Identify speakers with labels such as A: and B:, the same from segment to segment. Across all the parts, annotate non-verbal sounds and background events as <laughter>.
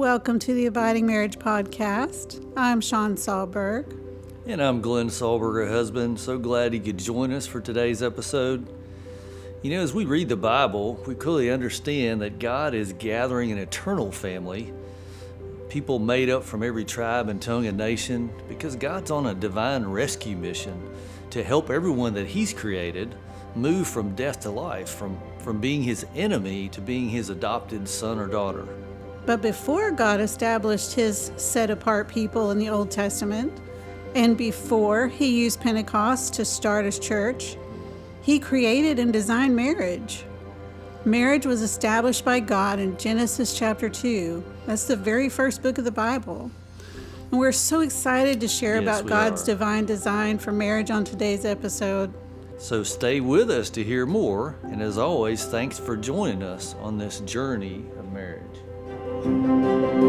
A: Welcome to the Abiding Marriage Podcast. I'm Sean Sahlberg.
B: And I'm Glenn Sahlberg, her husband. So glad he could join us for today's episode. You know, as we read the Bible, we clearly understand that God is gathering an eternal family, people made up from every tribe and tongue and nation, because God's on a divine rescue mission to help everyone that He's created move from death to life, from, from being His enemy to being His adopted son or daughter.
A: But before God established His set apart people in the Old Testament, and before He used Pentecost to start His church, he created and designed marriage. Marriage was established by God in Genesis chapter 2. That's the very first book of the Bible. And we're so excited to share
B: Yes,
A: about God's
B: are.
A: divine design for marriage on today's episode.
B: So stay with us to hear more. And as always, thanks for joining us on this journey. You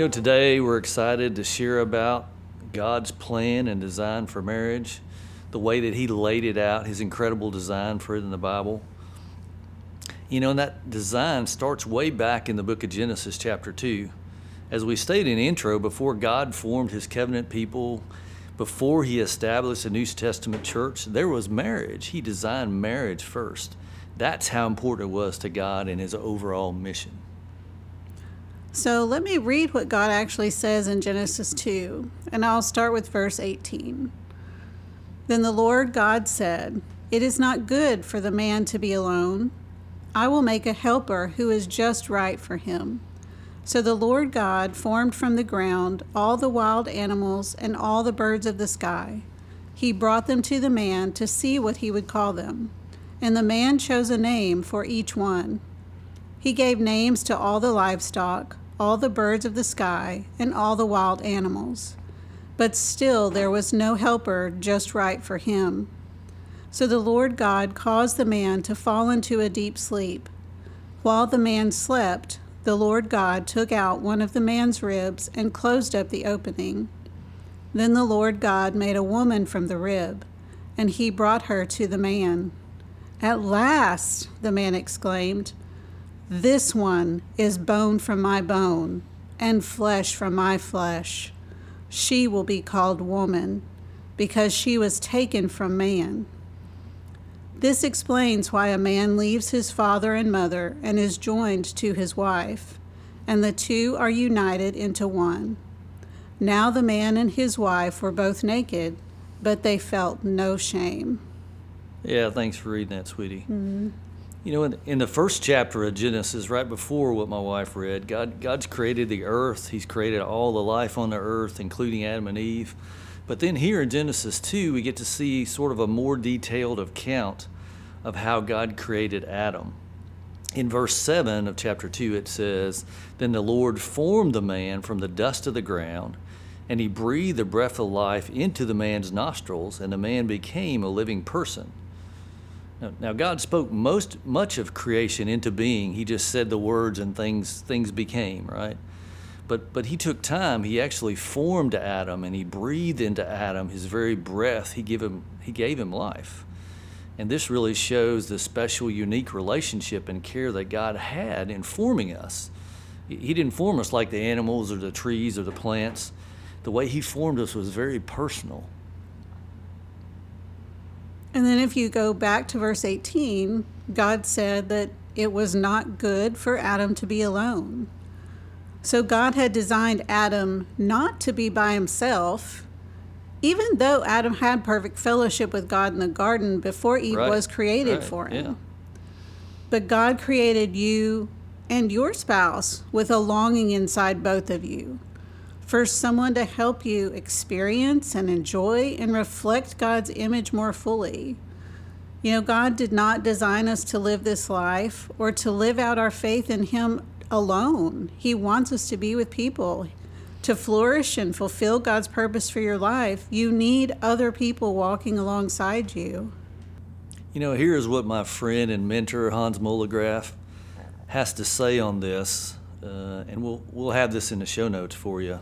B: know, today we're excited to share about God's plan and design for marriage, the way that He laid it out, His incredible design for it in the Bible. You know, and that design starts way back in the book of Genesis, chapter 2. As we stated in intro, before God formed his covenant people, before he established a New Testament church, there was marriage. He designed marriage first. That's how important it was to God and his overall mission.
A: So let me read what God actually says in Genesis 2, and I'll start with verse 18. Then the Lord God said, It is not good for the man to be alone. I will make a helper who is just right for him. So the Lord God formed from the ground all the wild animals and all the birds of the sky. He brought them to the man to see what he would call them. And the man chose a name for each one. He gave names to all the livestock, all the birds of the sky, and all the wild animals. But still there was no helper just right for him. So the Lord God caused the man to fall into a deep sleep. While the man slept, the Lord God took out one of the man's ribs and closed up the opening. Then the Lord God made a woman from the rib, and he brought her to the man. At last, the man exclaimed, this one is bone from my bone and flesh from my flesh. She will be called woman because she was taken from man. This explains why a man leaves his father and mother and is joined to his wife, and the two are united into one. Now the man and his wife were both naked, but they felt no shame.
B: Yeah, thanks for reading that, sweetie. Mm-hmm. You know, in, in the first chapter of Genesis, right before what my wife read, God, God's created the earth. He's created all the life on the earth, including Adam and Eve. But then here in Genesis 2, we get to see sort of a more detailed account of how God created Adam. In verse 7 of chapter 2, it says, Then the Lord formed the man from the dust of the ground, and he breathed the breath of life into the man's nostrils, and the man became a living person. Now, now God spoke most much of creation into being. He just said the words and things things became, right? But but he took time. He actually formed Adam and he breathed into Adam his very breath. He gave him he gave him life. And this really shows the special unique relationship and care that God had in forming us. He didn't form us like the animals or the trees or the plants. The way he formed us was very personal.
A: And then if you go back to verse 18, God said that it was not good for Adam to be alone. So God had designed Adam not to be by himself, even though Adam had perfect fellowship with God in the garden before Eve
B: Right,
A: was created
B: right,
A: for him.
B: yeah.
A: But God created you and your spouse with a longing inside both of you for someone to help you experience and enjoy and reflect God's image more fully. You know, God did not design us to live this life or to live out our faith in Him alone. He wants us to be with people. To flourish and fulfill God's purpose for your life, you need other people walking alongside you.
B: You know, here's what my friend and mentor Hans Molegraaf has to say on this, uh, and we'll we'll have this in the show notes for you.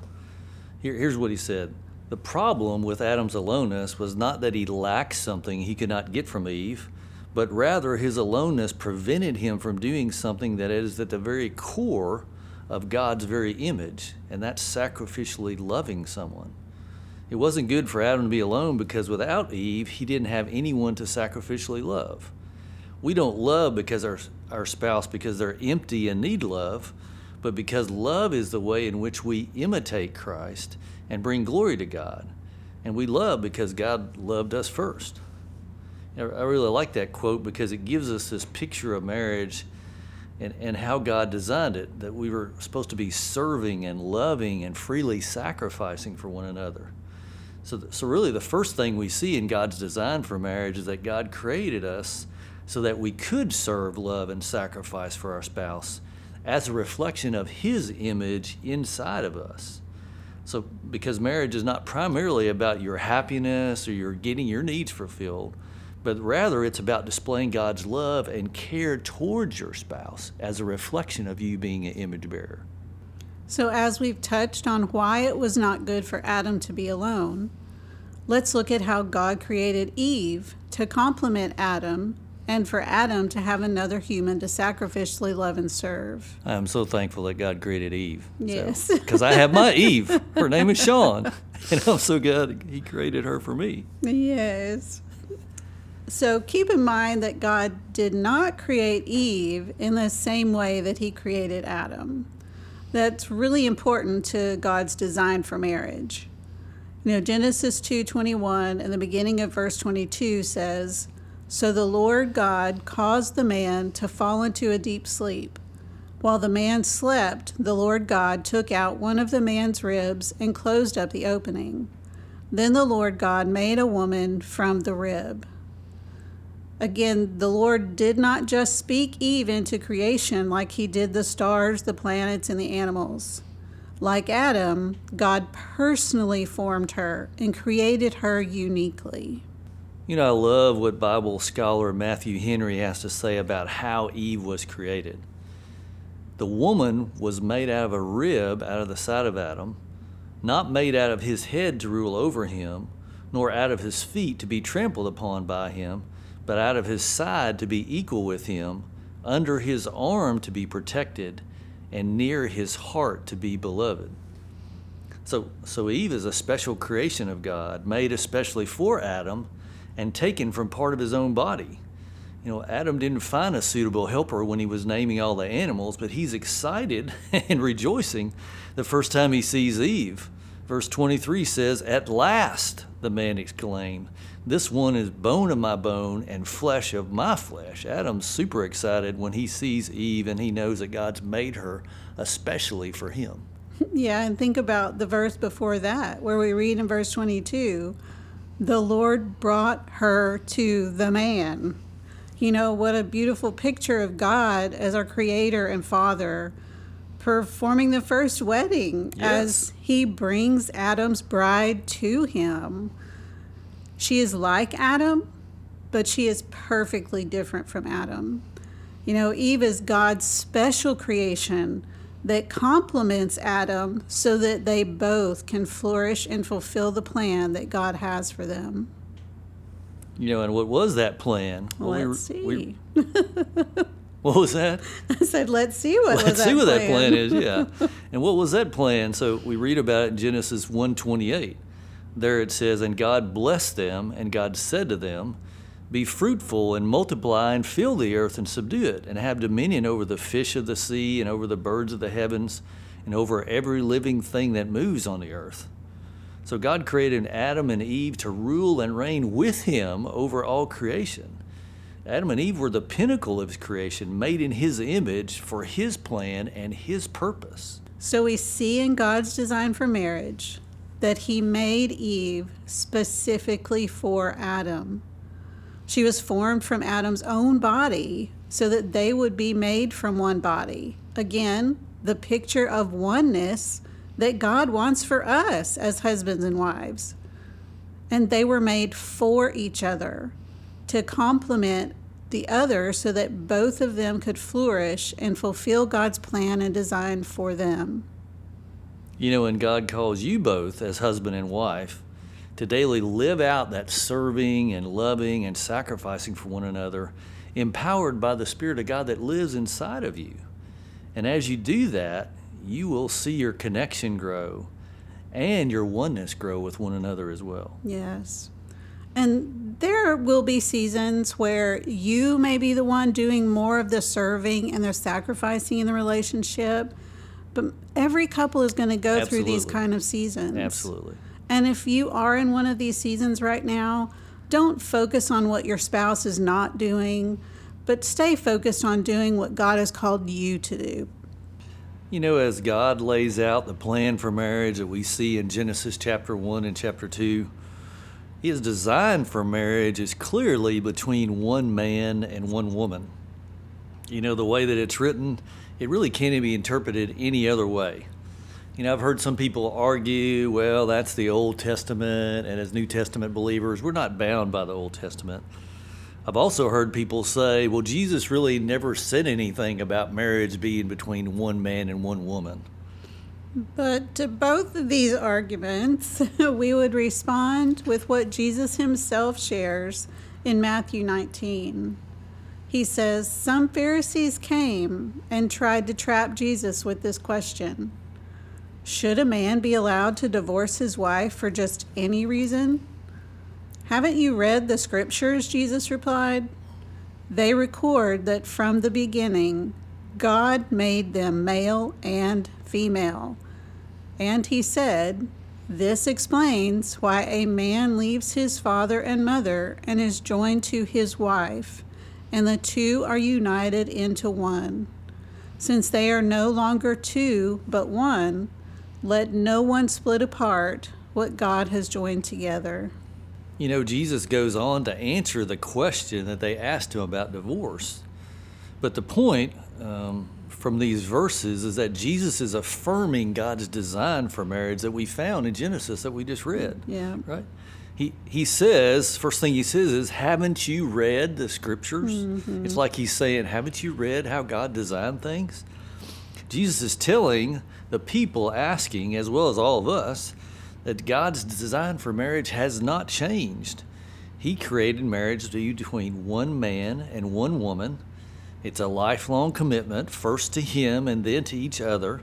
B: Here, here's what he said: The problem with Adam's aloneness was not that he lacked something he could not get from Eve, but rather his aloneness prevented him from doing something that is at the very core of God's very image, and that's sacrificially loving someone. It wasn't good for Adam to be alone because without Eve, he didn't have anyone to sacrificially love. We don't love because our, our spouse because they're empty and need love, but because love is the way in which we imitate Christ and bring glory to God. And we love because God loved us first. I really like that quote because it gives us this picture of marriage and, and how God designed it that we were supposed to be serving and loving and freely sacrificing for one another. So, so really, the first thing we see in God's design for marriage is that God created us so that we could serve, love, and sacrifice for our spouse as a reflection of His image inside of us. So, because marriage is not primarily about your happiness or your getting your needs fulfilled, but rather it's about displaying God's love and care towards your spouse as a reflection of you being an image bearer.
A: So, as we've touched on why it was not good for Adam to be alone, let's look at how God created Eve to complement Adam and for Adam to have another human to sacrificially love and serve.
B: I'm so thankful that God created Eve.
A: Yes.
B: Because so, I have my Eve. Her name is Sean. <laughs> And I'm so glad He created her for me. <laughs>
A: Yes. So keep in mind that God did not create Eve in the same way that He created Adam. That's really important to God's design for marriage. You know, Genesis 2:21 and the beginning of verse 22 says, "So the Lord God caused the man to fall into a deep sleep. While the man slept, the Lord God took out one of the man's ribs and closed up the opening. Then the Lord God made a woman from the rib." Again, the Lord did not just speak Eve into creation like he did the stars, the planets, and the animals. Like Adam, God personally formed her and created her uniquely.
B: You know, I love what Bible scholar Matthew Henry has to say about how Eve was created. The woman was made out of a rib out of the side of Adam, not made out of his head to rule over him, nor out of his feet to be trampled upon by him but out of his side to be equal with him, under his arm to be protected, and near his heart to be beloved. So, so Eve is a special creation of God, made especially for Adam and taken from part of his own body. You know, Adam didn't find a suitable helper when he was naming all the animals, but he's excited <laughs> and rejoicing the first time he sees Eve. Verse 23 says, At last, the man exclaimed, this one is bone of my bone and flesh of my flesh. Adam's super excited when he sees Eve and he knows that God's made her especially for him. <laughs>
A: Yeah, and think about the verse before that, where we read in verse 22 the Lord brought her to the man. You know, what a beautiful picture of God as our creator and father performing the first wedding yes. as he brings Adam's bride to him. She is like Adam, but she is perfectly different from Adam. You know, Eve is God's special creation that complements Adam so that they both can flourish and fulfill the plan that God has for them.
B: You know, and what was that plan?
A: Well, let's we, see.
B: We, <laughs> what was that?
A: I said, let's see what was that plan.
B: let's see
A: what
B: plan. that plan is. Yeah, <laughs> and what was that plan? So we read about it in Genesis one twenty eight there it says, And God blessed them, and God said to them, Be fruitful and multiply and fill the earth and subdue it, and have dominion over the fish of the sea and over the birds of the heavens and over every living thing that moves on the earth. So God created Adam and Eve to rule and reign with him over all creation. Adam and Eve were the pinnacle of his creation, made in his image for his plan and his purpose.
A: So we see in God's design for marriage that he made Eve specifically for Adam. She was formed from Adam's own body so that they would be made from one body. Again, the picture of oneness that God wants for us as husbands and wives. And they were made for each other to complement the other so that both of them could flourish and fulfill God's plan and design for them.
B: You know, and God calls you both as husband and wife to daily live out that serving and loving and sacrificing for one another, empowered by the Spirit of God that lives inside of you. And as you do that, you will see your connection grow and your oneness grow with one another as well.
A: Yes. And there will be seasons where you may be the one doing more of the serving and the sacrificing in the relationship. But every couple is going to go through these kind of seasons.
B: Absolutely.
A: And if you are in one of these seasons right now, don't focus on what your spouse is not doing, but stay focused on doing what God has called you to do.
B: You know, as God lays out the plan for marriage that we see in Genesis chapter 1 and chapter 2, His design for marriage is clearly between one man and one woman. You know, the way that it's written, it really can't be interpreted any other way. You know, I've heard some people argue, well, that's the Old Testament, and as New Testament believers, we're not bound by the Old Testament. I've also heard people say, well, Jesus really never said anything about marriage being between one man and one woman.
A: But to both of these arguments, <laughs> we would respond with what Jesus himself shares in Matthew 19. He says, Some Pharisees came and tried to trap Jesus with this question Should a man be allowed to divorce his wife for just any reason? Haven't you read the scriptures? Jesus replied. They record that from the beginning, God made them male and female. And he said, This explains why a man leaves his father and mother and is joined to his wife, and the two are united into one. Since they are no longer two, but one, let no one split apart what God has joined together.
B: You know, Jesus goes on to answer the question that they asked him about divorce. But the point um, from these verses is that Jesus is affirming God's design for marriage that we found in Genesis that we just read.
A: Yeah.
B: Right? He, he says, first thing he says is, Haven't you read the scriptures? Mm-hmm. It's like he's saying, Haven't you read how God designed things? Jesus is telling the people asking, as well as all of us, that God's design for marriage has not changed. He created marriage to be between one man and one woman. It's a lifelong commitment, first to Him and then to each other.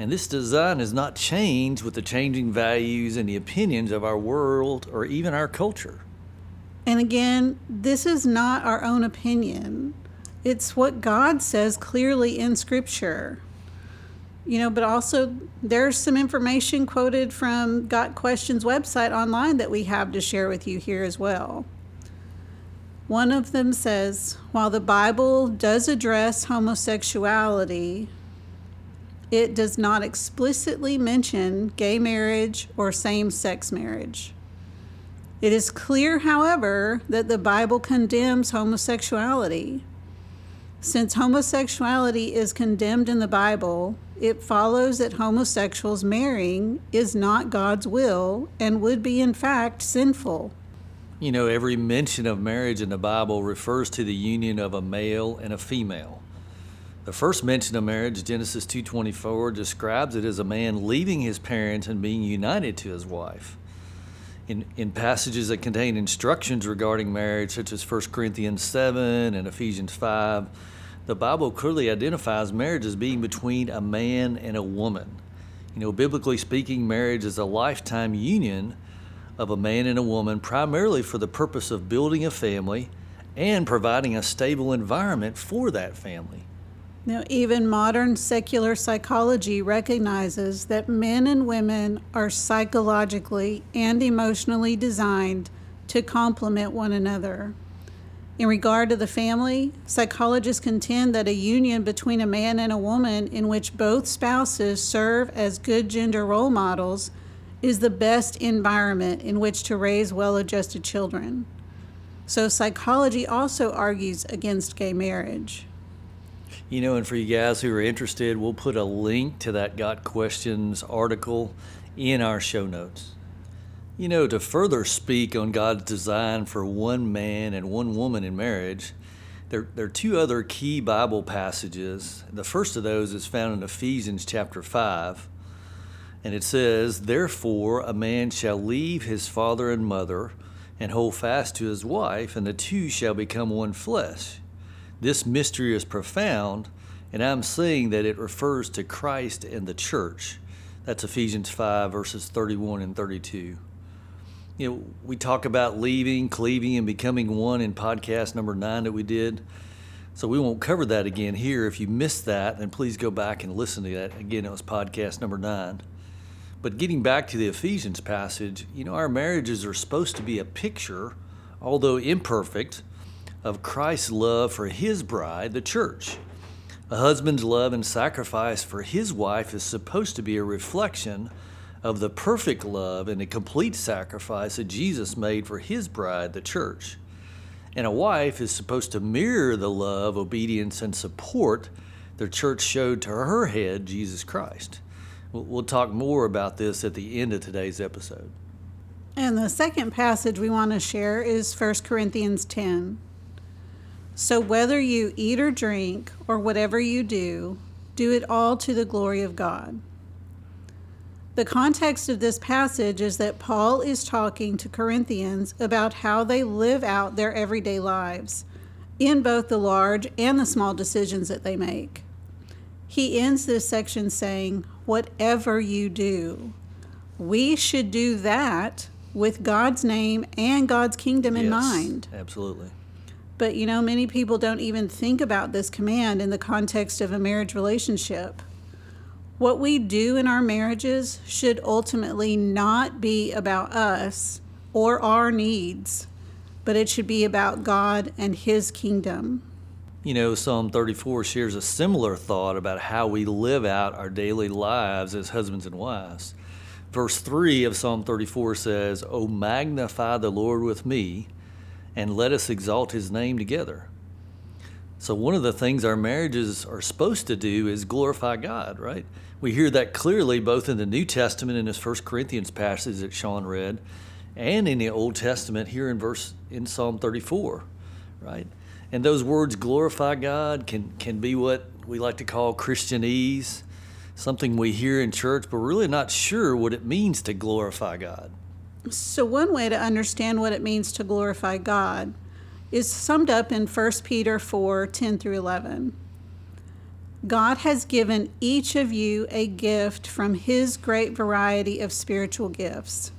B: And this design has not changed with the changing values and the opinions of our world or even our culture.
A: And again, this is not our own opinion. It's what God says clearly in Scripture. You know, but also there's some information quoted from Got Questions website online that we have to share with you here as well. One of them says, while the Bible does address homosexuality, it does not explicitly mention gay marriage or same sex marriage. It is clear, however, that the Bible condemns homosexuality. Since homosexuality is condemned in the Bible, it follows that homosexuals marrying is not God's will and would be, in fact, sinful.
B: You know, every mention of marriage in the Bible refers to the union of a male and a female. The first mention of marriage, Genesis 2:24, describes it as a man leaving his parents and being united to his wife. In, in passages that contain instructions regarding marriage, such as 1 Corinthians 7 and Ephesians 5, the Bible clearly identifies marriage as being between a man and a woman. You know, biblically speaking, marriage is a lifetime union of a man and a woman, primarily for the purpose of building a family and providing a stable environment for that family.
A: Now, even modern secular psychology recognizes that men and women are psychologically and emotionally designed to complement one another. In regard to the family, psychologists contend that a union between a man and a woman in which both spouses serve as good gender role models is the best environment in which to raise well adjusted children. So, psychology also argues against gay marriage.
B: You know, and for you guys who are interested, we'll put a link to that Got Questions article in our show notes. You know, to further speak on God's design for one man and one woman in marriage, there, there are two other key Bible passages. The first of those is found in Ephesians chapter 5. And it says, Therefore, a man shall leave his father and mother and hold fast to his wife, and the two shall become one flesh. This mystery is profound, and I'm seeing that it refers to Christ and the church. That's Ephesians 5, verses 31 and 32. You know, we talk about leaving, cleaving, and becoming one in podcast number nine that we did. So we won't cover that again here. If you missed that, then please go back and listen to that. Again, it was podcast number nine. But getting back to the Ephesians passage, you know, our marriages are supposed to be a picture, although imperfect, of Christ's love for his bride, the church. A husband's love and sacrifice for his wife is supposed to be a reflection of the perfect love and the complete sacrifice that Jesus made for his bride, the church. And a wife is supposed to mirror the love, obedience, and support the church showed to her head, Jesus Christ. We'll talk more about this at the end of today's episode.
A: And the second passage we want to share is 1 Corinthians 10. So whether you eat or drink or whatever you do, do it all to the glory of God. The context of this passage is that Paul is talking to Corinthians about how they live out their everyday lives in both the large and the small decisions that they make. He ends this section saying, Whatever you do, we should do that with God's name and God's kingdom in
B: Yes,
A: mind.
B: Absolutely.
A: But you know, many people don't even think about this command in the context of a marriage relationship. What we do in our marriages should ultimately not be about us or our needs, but it should be about God and His kingdom.
B: You know, Psalm 34 shares a similar thought about how we live out our daily lives as husbands and wives. Verse 3 of Psalm 34 says, O magnify the Lord with me, and let us exalt his name together. So, one of the things our marriages are supposed to do is glorify God, right? We hear that clearly both in the New Testament in this First Corinthians passage that Sean read, and in the Old Testament here in verse in Psalm 34, right? And those words glorify God can, can be what we like to call Christianese, something we hear in church, but really not sure what it means to glorify God.
A: So, one way to understand what it means to glorify God is summed up in 1 Peter 4 10 through 11. God has given each of you a gift from his great variety of spiritual gifts.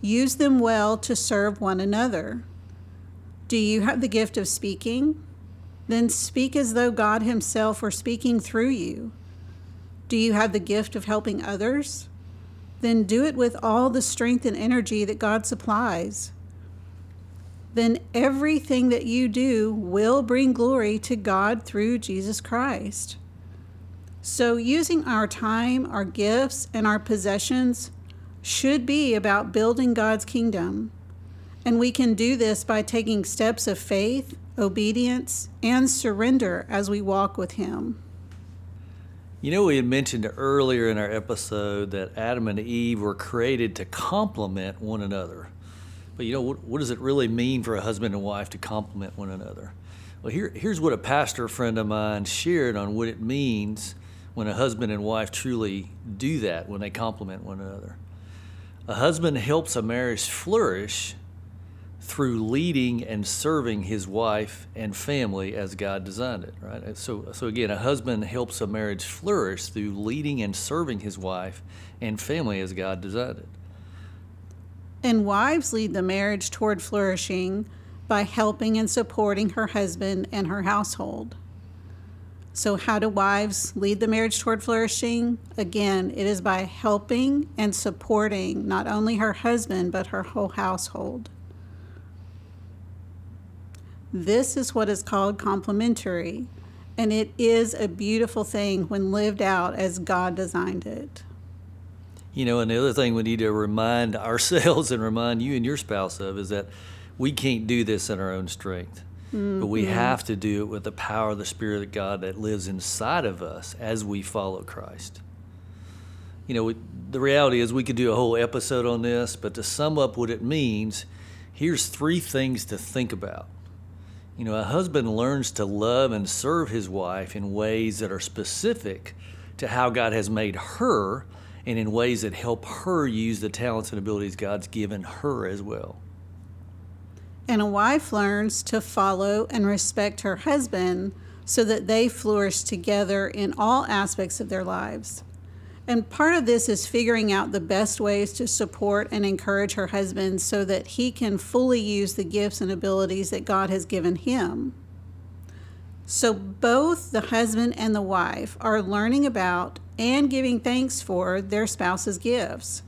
A: Use them well to serve one another. Do you have the gift of speaking? Then speak as though God Himself were speaking through you. Do you have the gift of helping others? Then do it with all the strength and energy that God supplies. Then everything that you do will bring glory to God through Jesus Christ. So, using our time, our gifts, and our possessions should be about building God's kingdom. And we can do this by taking steps of faith, obedience, and surrender as we walk with Him.
B: You know, we had mentioned earlier in our episode that Adam and Eve were created to complement one another. But you know, what, what does it really mean for a husband and wife to complement one another? Well, here, here's what a pastor friend of mine shared on what it means when a husband and wife truly do that, when they complement one another. A husband helps a marriage flourish through leading and serving his wife and family as God designed it, right? So, so again, a husband helps a marriage flourish through leading and serving his wife and family as God designed it.
A: And wives lead the marriage toward flourishing by helping and supporting her husband and her household. So, how do wives lead the marriage toward flourishing? Again, it is by helping and supporting not only her husband, but her whole household. This is what is called complementary, and it is a beautiful thing when lived out as God designed it.
B: You know, and the other thing we need to remind ourselves and remind you and your spouse of is that we can't do this in our own strength. Mm-hmm. But we have to do it with the power of the Spirit of God that lives inside of us as we follow Christ. You know, we, the reality is we could do a whole episode on this, but to sum up what it means, here's three things to think about. You know, a husband learns to love and serve his wife in ways that are specific to how God has made her and in ways that help her use the talents and abilities God's given her as well.
A: And a wife learns to follow and respect her husband so that they flourish together in all aspects of their lives. And part of this is figuring out the best ways to support and encourage her husband so that he can fully use the gifts and abilities that God has given him. So both the husband and the wife are learning about and giving thanks for their spouse's gifts.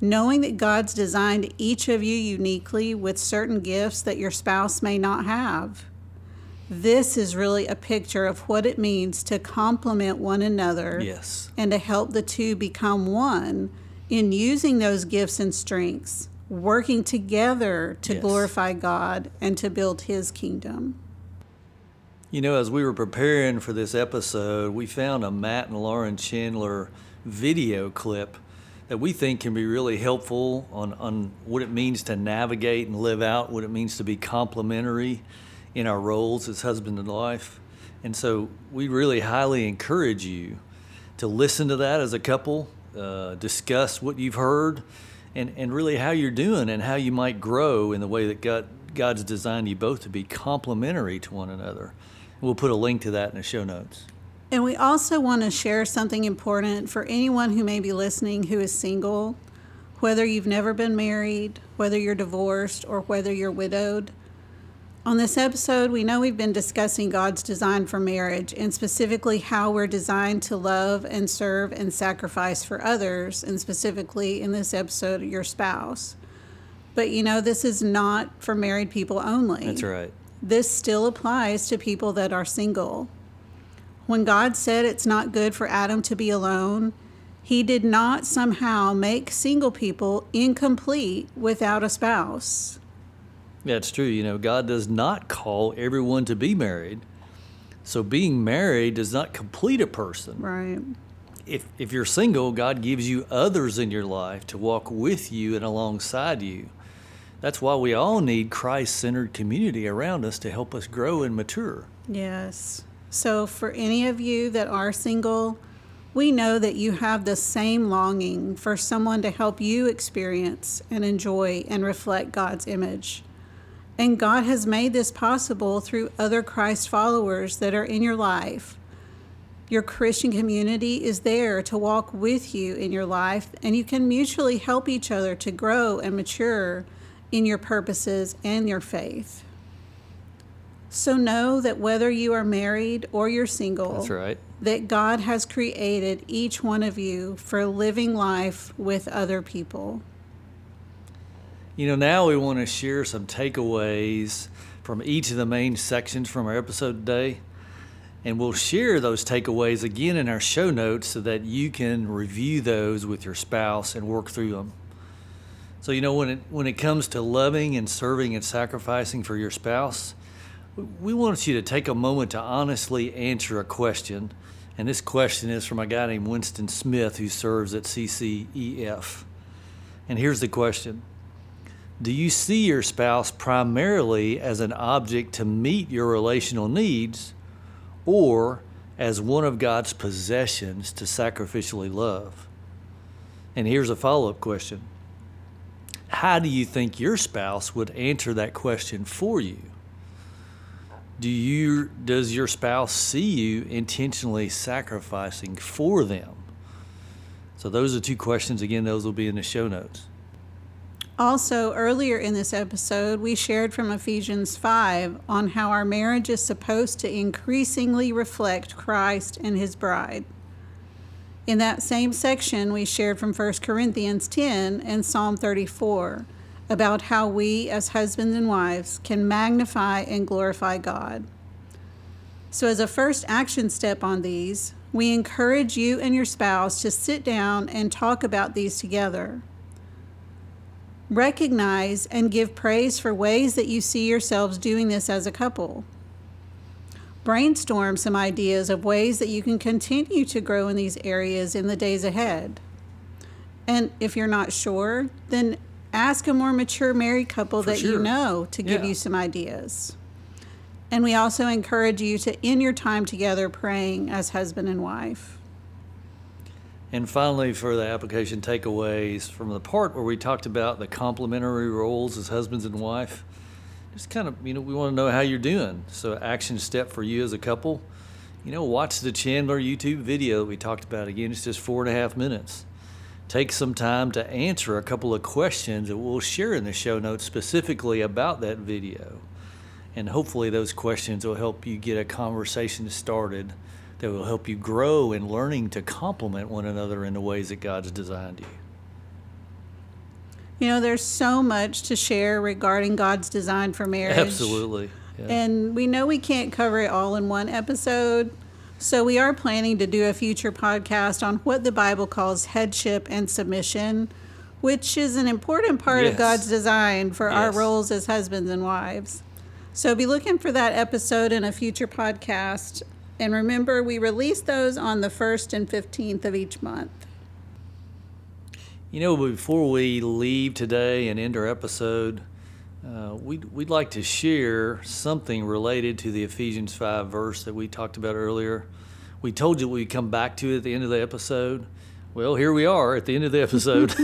A: Knowing that God's designed each of you uniquely with certain gifts that your spouse may not have. This is really a picture of what it means to complement one another
B: Yes.
A: and to help the two become one in using those gifts and strengths, working together to
B: Yes.
A: glorify God and to build His kingdom.
B: You know, as we were preparing for this episode, we found a Matt and Lauren Chandler video clip that we think can be really helpful on, on what it means to navigate and live out what it means to be complementary in our roles as husband and wife. And so we really highly encourage you to listen to that as a couple, uh, discuss what you've heard, and, and really how you're doing and how you might grow in the way that God, God's designed you both to be complementary to one another. We'll put a link to that in the show notes.
A: And we also want to share something important for anyone who may be listening who is single, whether you've never been married, whether you're divorced, or whether you're widowed. On this episode, we know we've been discussing God's design for marriage and specifically how we're designed to love and serve and sacrifice for others, and specifically in this episode, your spouse. But you know, this is not for married people only.
B: That's right.
A: This still applies to people that are single. When God said it's not good for Adam to be alone, he did not somehow make single people incomplete without a spouse.
B: That's true. You know, God does not call everyone to be married. So being married does not complete a person.
A: Right.
B: If, if you're single, God gives you others in your life to walk with you and alongside you. That's why we all need Christ centered community around us to help us grow and mature.
A: Yes. So, for any of you that are single, we know that you have the same longing for someone to help you experience and enjoy and reflect God's image. And God has made this possible through other Christ followers that are in your life. Your Christian community is there to walk with you in your life, and you can mutually help each other to grow and mature in your purposes and your faith. So know that whether you are married or you're single,
B: right.
A: that God has created each one of you for living life with other people.
B: You know, now we want to share some takeaways from each of the main sections from our episode today. And we'll share those takeaways again in our show notes so that you can review those with your spouse and work through them. So, you know, when it, when it comes to loving and serving and sacrificing for your spouse, we want you to take a moment to honestly answer a question. And this question is from a guy named Winston Smith who serves at CCEF. And here's the question Do you see your spouse primarily as an object to meet your relational needs or as one of God's possessions to sacrificially love? And here's a follow up question How do you think your spouse would answer that question for you? Do you does your spouse see you intentionally sacrificing for them? So those are two questions again those will be in the show notes.
A: Also, earlier in this episode, we shared from Ephesians 5 on how our marriage is supposed to increasingly reflect Christ and his bride. In that same section, we shared from 1 Corinthians 10 and Psalm 34 about how we, as husbands and wives, can magnify and glorify God. So, as a first action step on these, we encourage you and your spouse to sit down and talk about these together. Recognize and give praise for ways that you see yourselves doing this as a couple. Brainstorm some ideas of ways that you can continue to grow in these areas in the days ahead. And if you're not sure, then ask a more mature married couple
B: For
A: that you know to give
B: Yeah.
A: you some ideas. And we also encourage you to end your time together praying as husband and wife.
B: And finally, for the application takeaways from the part where we talked about the complementary roles as husbands and wife, just kind of, you know, we want to know how you're doing. So, action step for you as a couple, you know, watch the Chandler YouTube video that we talked about. Again, it's just four and a half minutes. Take some time to answer a couple of questions that we'll share in the show notes specifically about that video. And hopefully, those questions will help you get a conversation started that will help you grow in learning to complement one another in the ways that God's designed you.
A: You know, there's so much to share regarding God's design for marriage.
B: Absolutely.
A: Yeah. And we know we can't cover it all in one episode. So we are planning to do a future podcast on what the Bible calls headship and submission, which is an important part yes. of God's design for yes. our roles as husbands and wives. So be looking for that episode in a future podcast. And remember, we release those on the 1st and 15th of each month.
B: You know, before we leave today and end our episode, uh, we'd, we'd like to share something related to the Ephesians 5 verse that we talked about earlier. We told you we'd come back to it at the end of the episode. Well, here we are at the end of the episode.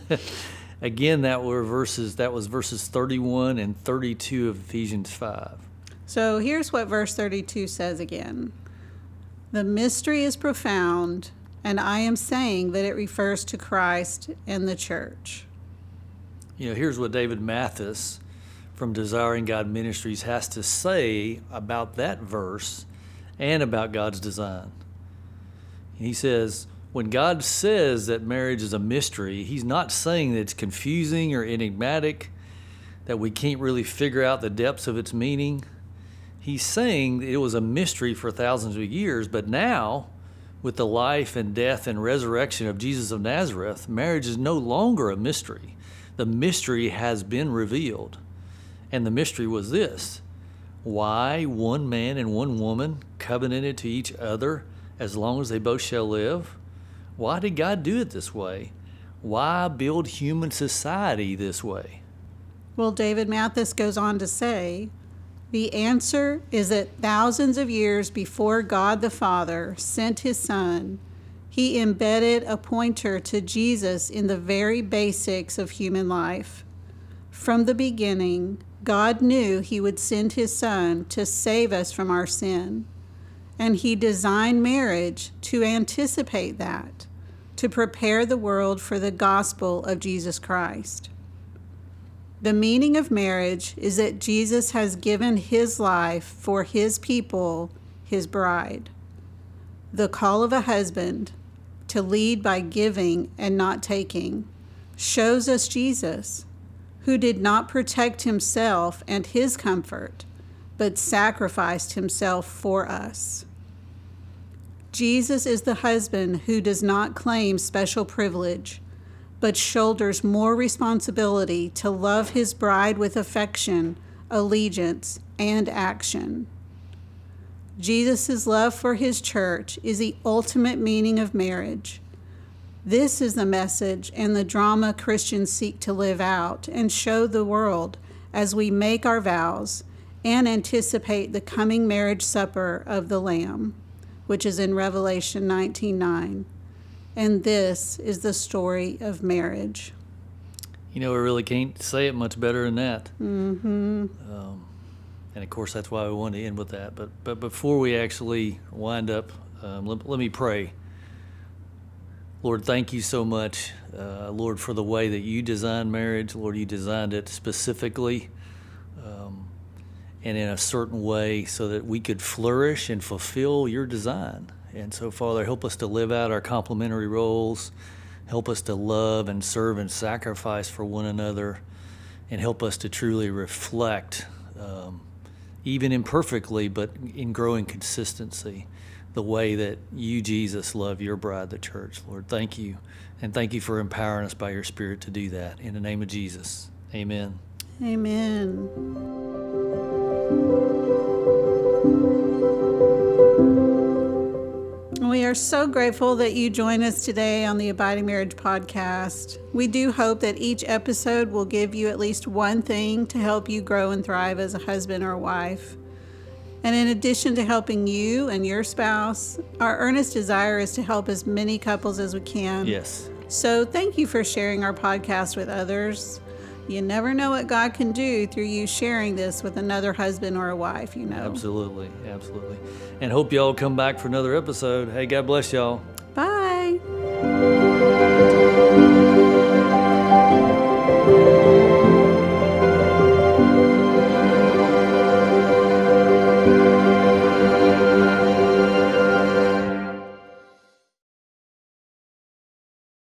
B: <laughs> Again, that were verses that was verses 31 and 32 of Ephesians 5.
A: So here's what verse 32 says again The mystery is profound, and I am saying that it refers to Christ and the church.
B: You know, here's what David Mathis from Desiring God Ministries has to say about that verse and about God's design. He says, when God says that marriage is a mystery, He's not saying that it's confusing or enigmatic, that we can't really figure out the depths of its meaning he's saying it was a mystery for thousands of years, but now, with the life and death and resurrection of Jesus of Nazareth, marriage is no longer a mystery. The mystery has been revealed. And the mystery was this why one man and one woman covenanted to each other as long as they both shall live? Why did God do it this way? Why build human society this way?
A: Well, David Mathis goes on to say the answer is that thousands of years before God the Father sent his Son, he embedded a pointer to Jesus in the very basics of human life. From the beginning, God knew he would send his Son to save us from our sin. And he designed marriage to anticipate that, to prepare the world for the gospel of Jesus Christ. The meaning of marriage is that Jesus has given his life for his people, his bride. The call of a husband to lead by giving and not taking shows us Jesus, who did not protect himself and his comfort, but sacrificed himself for us. Jesus is the husband who does not claim special privilege but shoulders more responsibility to love his bride with affection, allegiance, and action. Jesus' love for his church is the ultimate meaning of marriage. This is the message and the drama Christians seek to live out and show the world as we make our vows and anticipate the coming marriage supper of the Lamb, which is in Revelation 19:9 and this is the story of marriage.
B: You know, we really can't say it much better than that.
A: Mm-hmm.
B: Um, and of course, that's why we wanted to end with that. But but before we actually wind up, um, let, let, me pray. Lord, thank you so much, uh, Lord, for the way that you designed marriage. Lord, you designed it specifically um, and in a certain way so that we could flourish and fulfill your design. And so, Father, help us to live out our complementary roles. Help us to love and serve and sacrifice for one another. And help us to truly reflect, um, even imperfectly, but in growing consistency, the way that you, Jesus, love your bride, the church. Lord, thank you. And thank you for empowering us by your Spirit to do that. In the name of Jesus, amen.
A: Amen. We are so grateful that you join us today on the Abiding Marriage podcast. We do hope that each episode will give you at least one thing to help you grow and thrive as a husband or wife. And in addition to helping you and your spouse, our earnest desire is to help as many couples as we can.
B: Yes.
A: So thank you for sharing our podcast with others. You never know what God can do through you sharing this with another husband or a wife, you know.
B: Absolutely. Absolutely. And hope y'all come back for another episode. Hey, God bless y'all.
A: Bye.